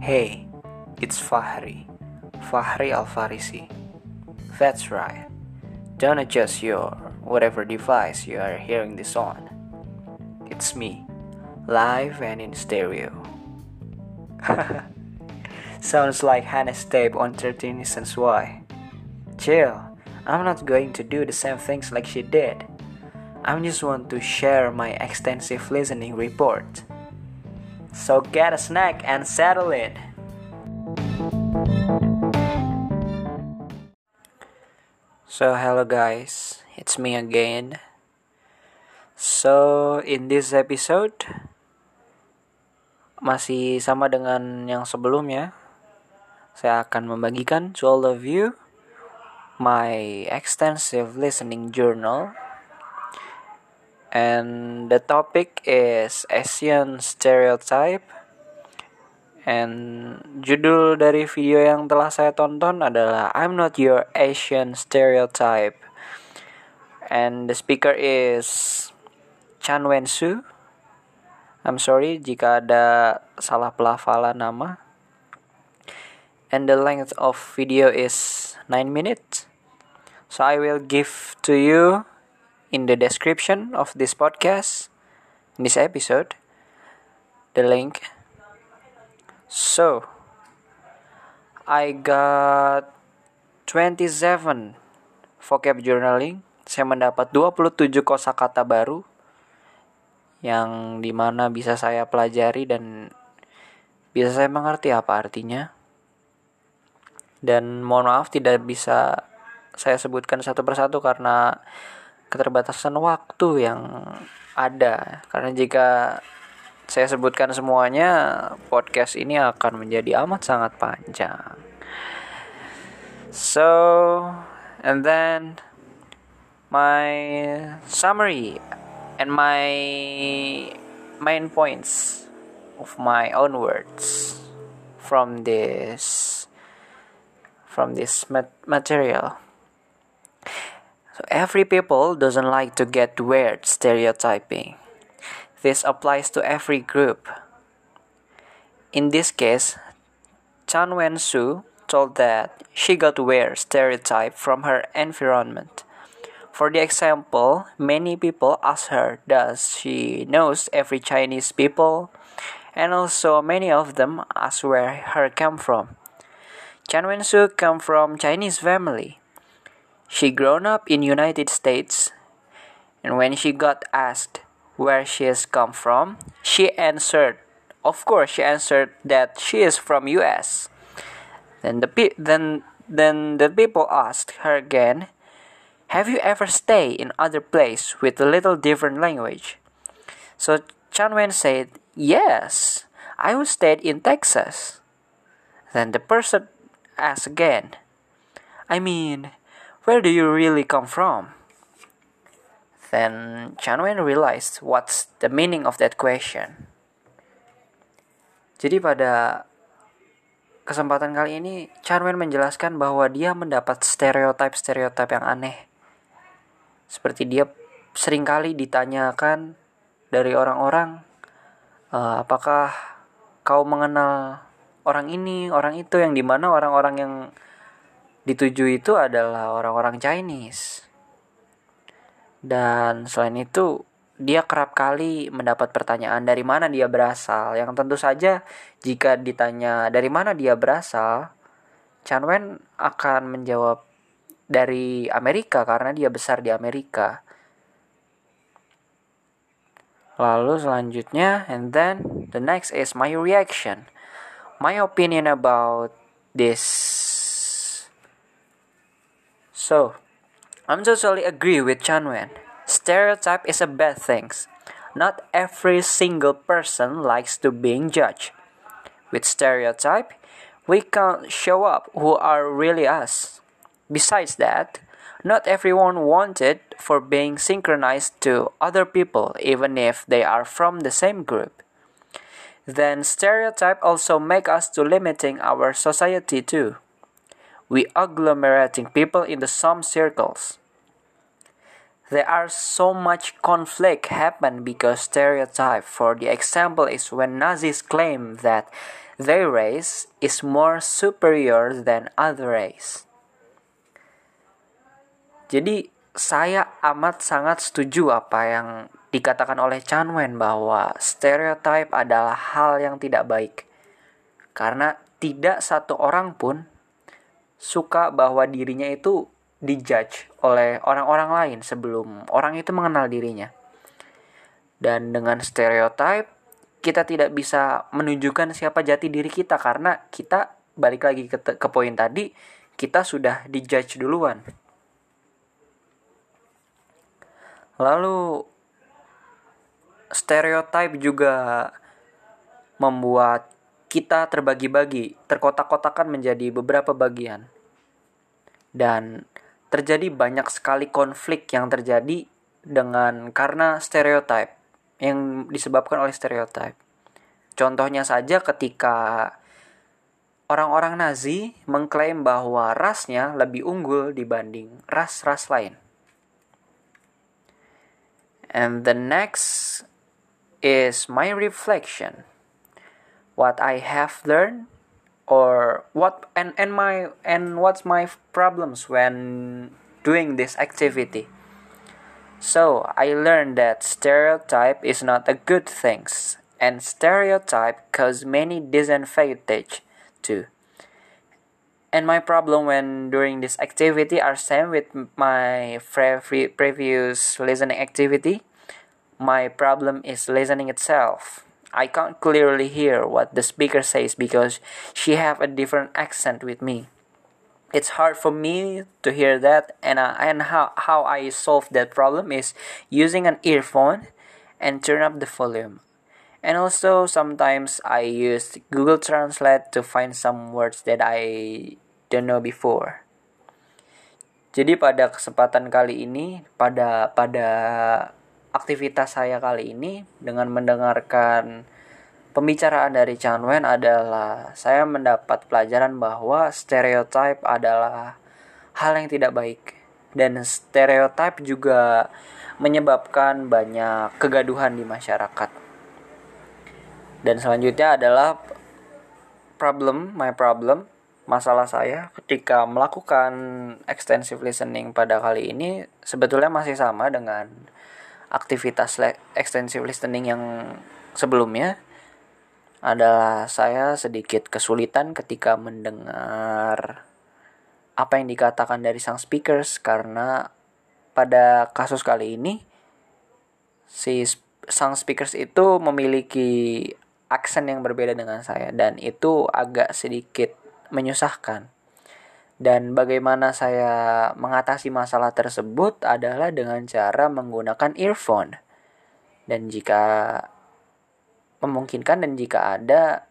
Hey, it's Fahri. Fahri Al Farisi. That's right. Don't adjust your whatever device you are hearing this on. It's me, live and in stereo. Sounds like Hannah's tape on 13 Reasons Why. Chill, I'm not going to do the same things like she did. I just want to share my extensive listening report. So get a snack and settle in. So, hello guys, it's me again. So, in this episode, masih sama dengan yang sebelumnya, saya akan membagikan to all of you my extensive listening journal. And the topic is Asian stereotype. And judul dari video yang telah saya tonton adalah I'm not your Asian stereotype. And the speaker is Chan Wen Su. I'm sorry jika ada salah pelafalan nama. And the length of video is 9 minutes. So I will give to you in the description of this podcast, in this episode, the link So, I got 27 vocab journaling. Saya mendapat 27 kosakata baru yang di mana bisa saya pelajari dan bisa saya mengerti apa artinya. Dan mohon maaf tidak bisa saya sebutkan satu persatu karena keterbatasan waktu yang ada. Karena jika saya sebutkan semuanya, podcast ini akan menjadi amat sangat panjang. So, and then my summary and my main points of my own words from this from this material. Every people doesn't like to get weird stereotyping. This applies to every group. In this case, Chan Wen Su told that she got weird stereotype from her environment. For the example, many people ask her does she knows every Chinese people, and also many of them ask where her come from. Chan Wen Su come from Chinese family. She grown up in United States, and when she got asked where she has come from, she answered, of course, she answered that she is from U.S. Then the pe- then then the people asked her again, "Have you ever stayed in other place with a little different language?" So Chan Wen said, "Yes, I was stayed in Texas." Then the person asked again, "I mean, where do you really come from?" Then Chanwen realized what's the meaning of that question. Jadi pada kesempatan kali ini Chanwen menjelaskan bahwa dia mendapat stereotip-stereotip yang aneh. Seperti dia sering kali ditanyakan dari orang-orang, e, apakah kau mengenal orang ini, orang itu, yang di mana orang-orang yang dituju itu adalah orang-orang Chinese. Dan selain itu, dia kerap kali mendapat pertanyaan dari mana dia berasal. Yang tentu saja jika ditanya dari mana dia berasal, Chan Wen akan menjawab dari Amerika karena dia besar di Amerika. Lalu selanjutnya, and then the next is my reaction. My opinion about this. So, I'm totally agree with Chanwen. Stereotype is a bad thing. Not every single person likes to being judged. With stereotype, we can't show up who are really us. Besides that, not everyone wanted for being synchronized to other people even if they are from the same group. Then stereotype also make us to limiting our society too. We agglomerating people into some circles. there are so much conflict happen because stereotype. For the example is when Nazis claim that their race is more superior than other race. Jadi saya amat sangat setuju apa yang dikatakan oleh Chan Wen bahwa stereotype adalah hal yang tidak baik. Karena tidak satu orang pun suka bahwa dirinya itu dijudge oleh orang-orang lain sebelum orang itu mengenal dirinya. Dan dengan stereotype, kita tidak bisa menunjukkan siapa jati diri kita karena kita balik lagi ke, ke poin tadi, kita sudah dijudge duluan. Lalu stereotype juga membuat kita terbagi-bagi, terkotak-kotakan menjadi beberapa bagian. Dan terjadi banyak sekali konflik yang terjadi dengan karena stereotip yang disebabkan oleh stereotip. Contohnya saja ketika orang-orang Nazi mengklaim bahwa rasnya lebih unggul dibanding ras-ras lain. And the next is my reflection what I have learned or what and and my and what's my problems when doing this activity. So I learned that stereotype is not a good thing, and stereotype cause many disadvantage too. And my problem when doing this activity are same with my pre- previous listening activity. My problem is listening itself. I can't clearly hear what the speaker says because she have a different accent with me. It's hard for me to hear that and uh, and how how I solve that problem is using an earphone and turn up the volume. And also sometimes I use Google Translate to find some words that I don't know before. Jadi pada kesempatan kali ini pada pada aktivitas saya kali ini dengan mendengarkan pembicaraan dari Chan Wen adalah saya mendapat pelajaran bahwa stereotype adalah hal yang tidak baik dan stereotype juga menyebabkan banyak kegaduhan di masyarakat. Dan selanjutnya adalah problem, my problem, masalah saya ketika melakukan extensive listening pada kali ini sebetulnya masih sama dengan aktivitas extensive listening yang sebelumnya adalah saya sedikit kesulitan ketika mendengar apa yang dikatakan dari sang speakers karena pada kasus kali ini si sang speakers itu memiliki aksen yang berbeda dengan saya dan itu agak sedikit menyusahkan. Dan bagaimana saya mengatasi masalah tersebut adalah dengan cara menggunakan earphone. Dan jika memungkinkan dan jika ada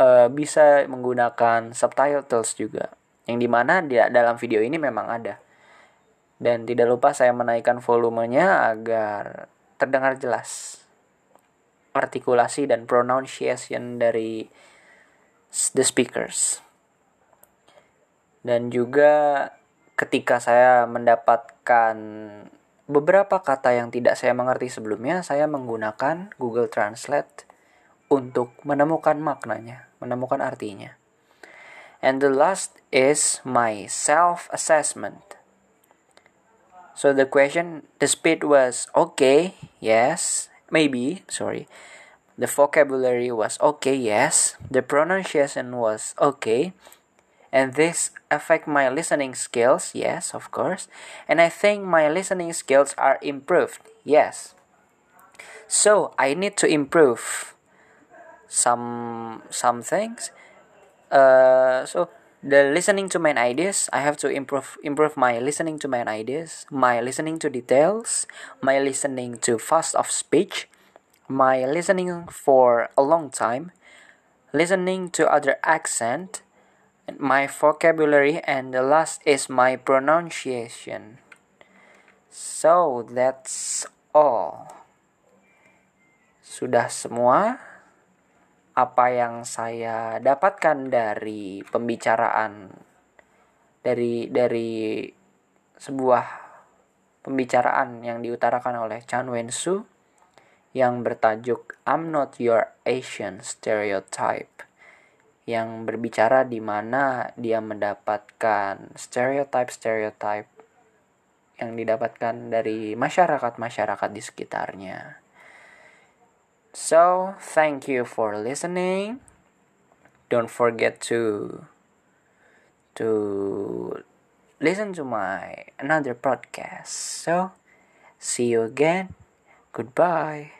uh, bisa menggunakan subtitles juga. Yang di mana di dalam video ini memang ada. Dan tidak lupa saya menaikkan volumenya agar terdengar jelas artikulasi dan pronunciation dari the speakers dan juga ketika saya mendapatkan beberapa kata yang tidak saya mengerti sebelumnya, saya menggunakan Google Translate untuk menemukan maknanya, menemukan artinya. And the last is my self-assessment. So the question, the speed was okay, yes, maybe, sorry. The vocabulary was okay, yes. The pronunciation was okay. And this affect my listening skills? Yes, of course. And I think my listening skills are improved. Yes. So I need to improve some some things. Uh, so the listening to main ideas, I have to improve improve my listening to main ideas, my listening to details, my listening to fast of speech, my listening for a long time, listening to other accent, my vocabulary, and the last is my pronunciation. So that's all. Sudah semua apa yang saya dapatkan dari pembicaraan dari dari sebuah pembicaraan yang diutarakan oleh Chan Wen-su yang bertajuk I'm Not Your Asian Stereotype yang berbicara di mana dia mendapatkan stereotype-stereotype yang didapatkan dari masyarakat-masyarakat di sekitarnya. So, thank you for listening. Don't forget to to listen to my another podcast. So, see you again. Goodbye.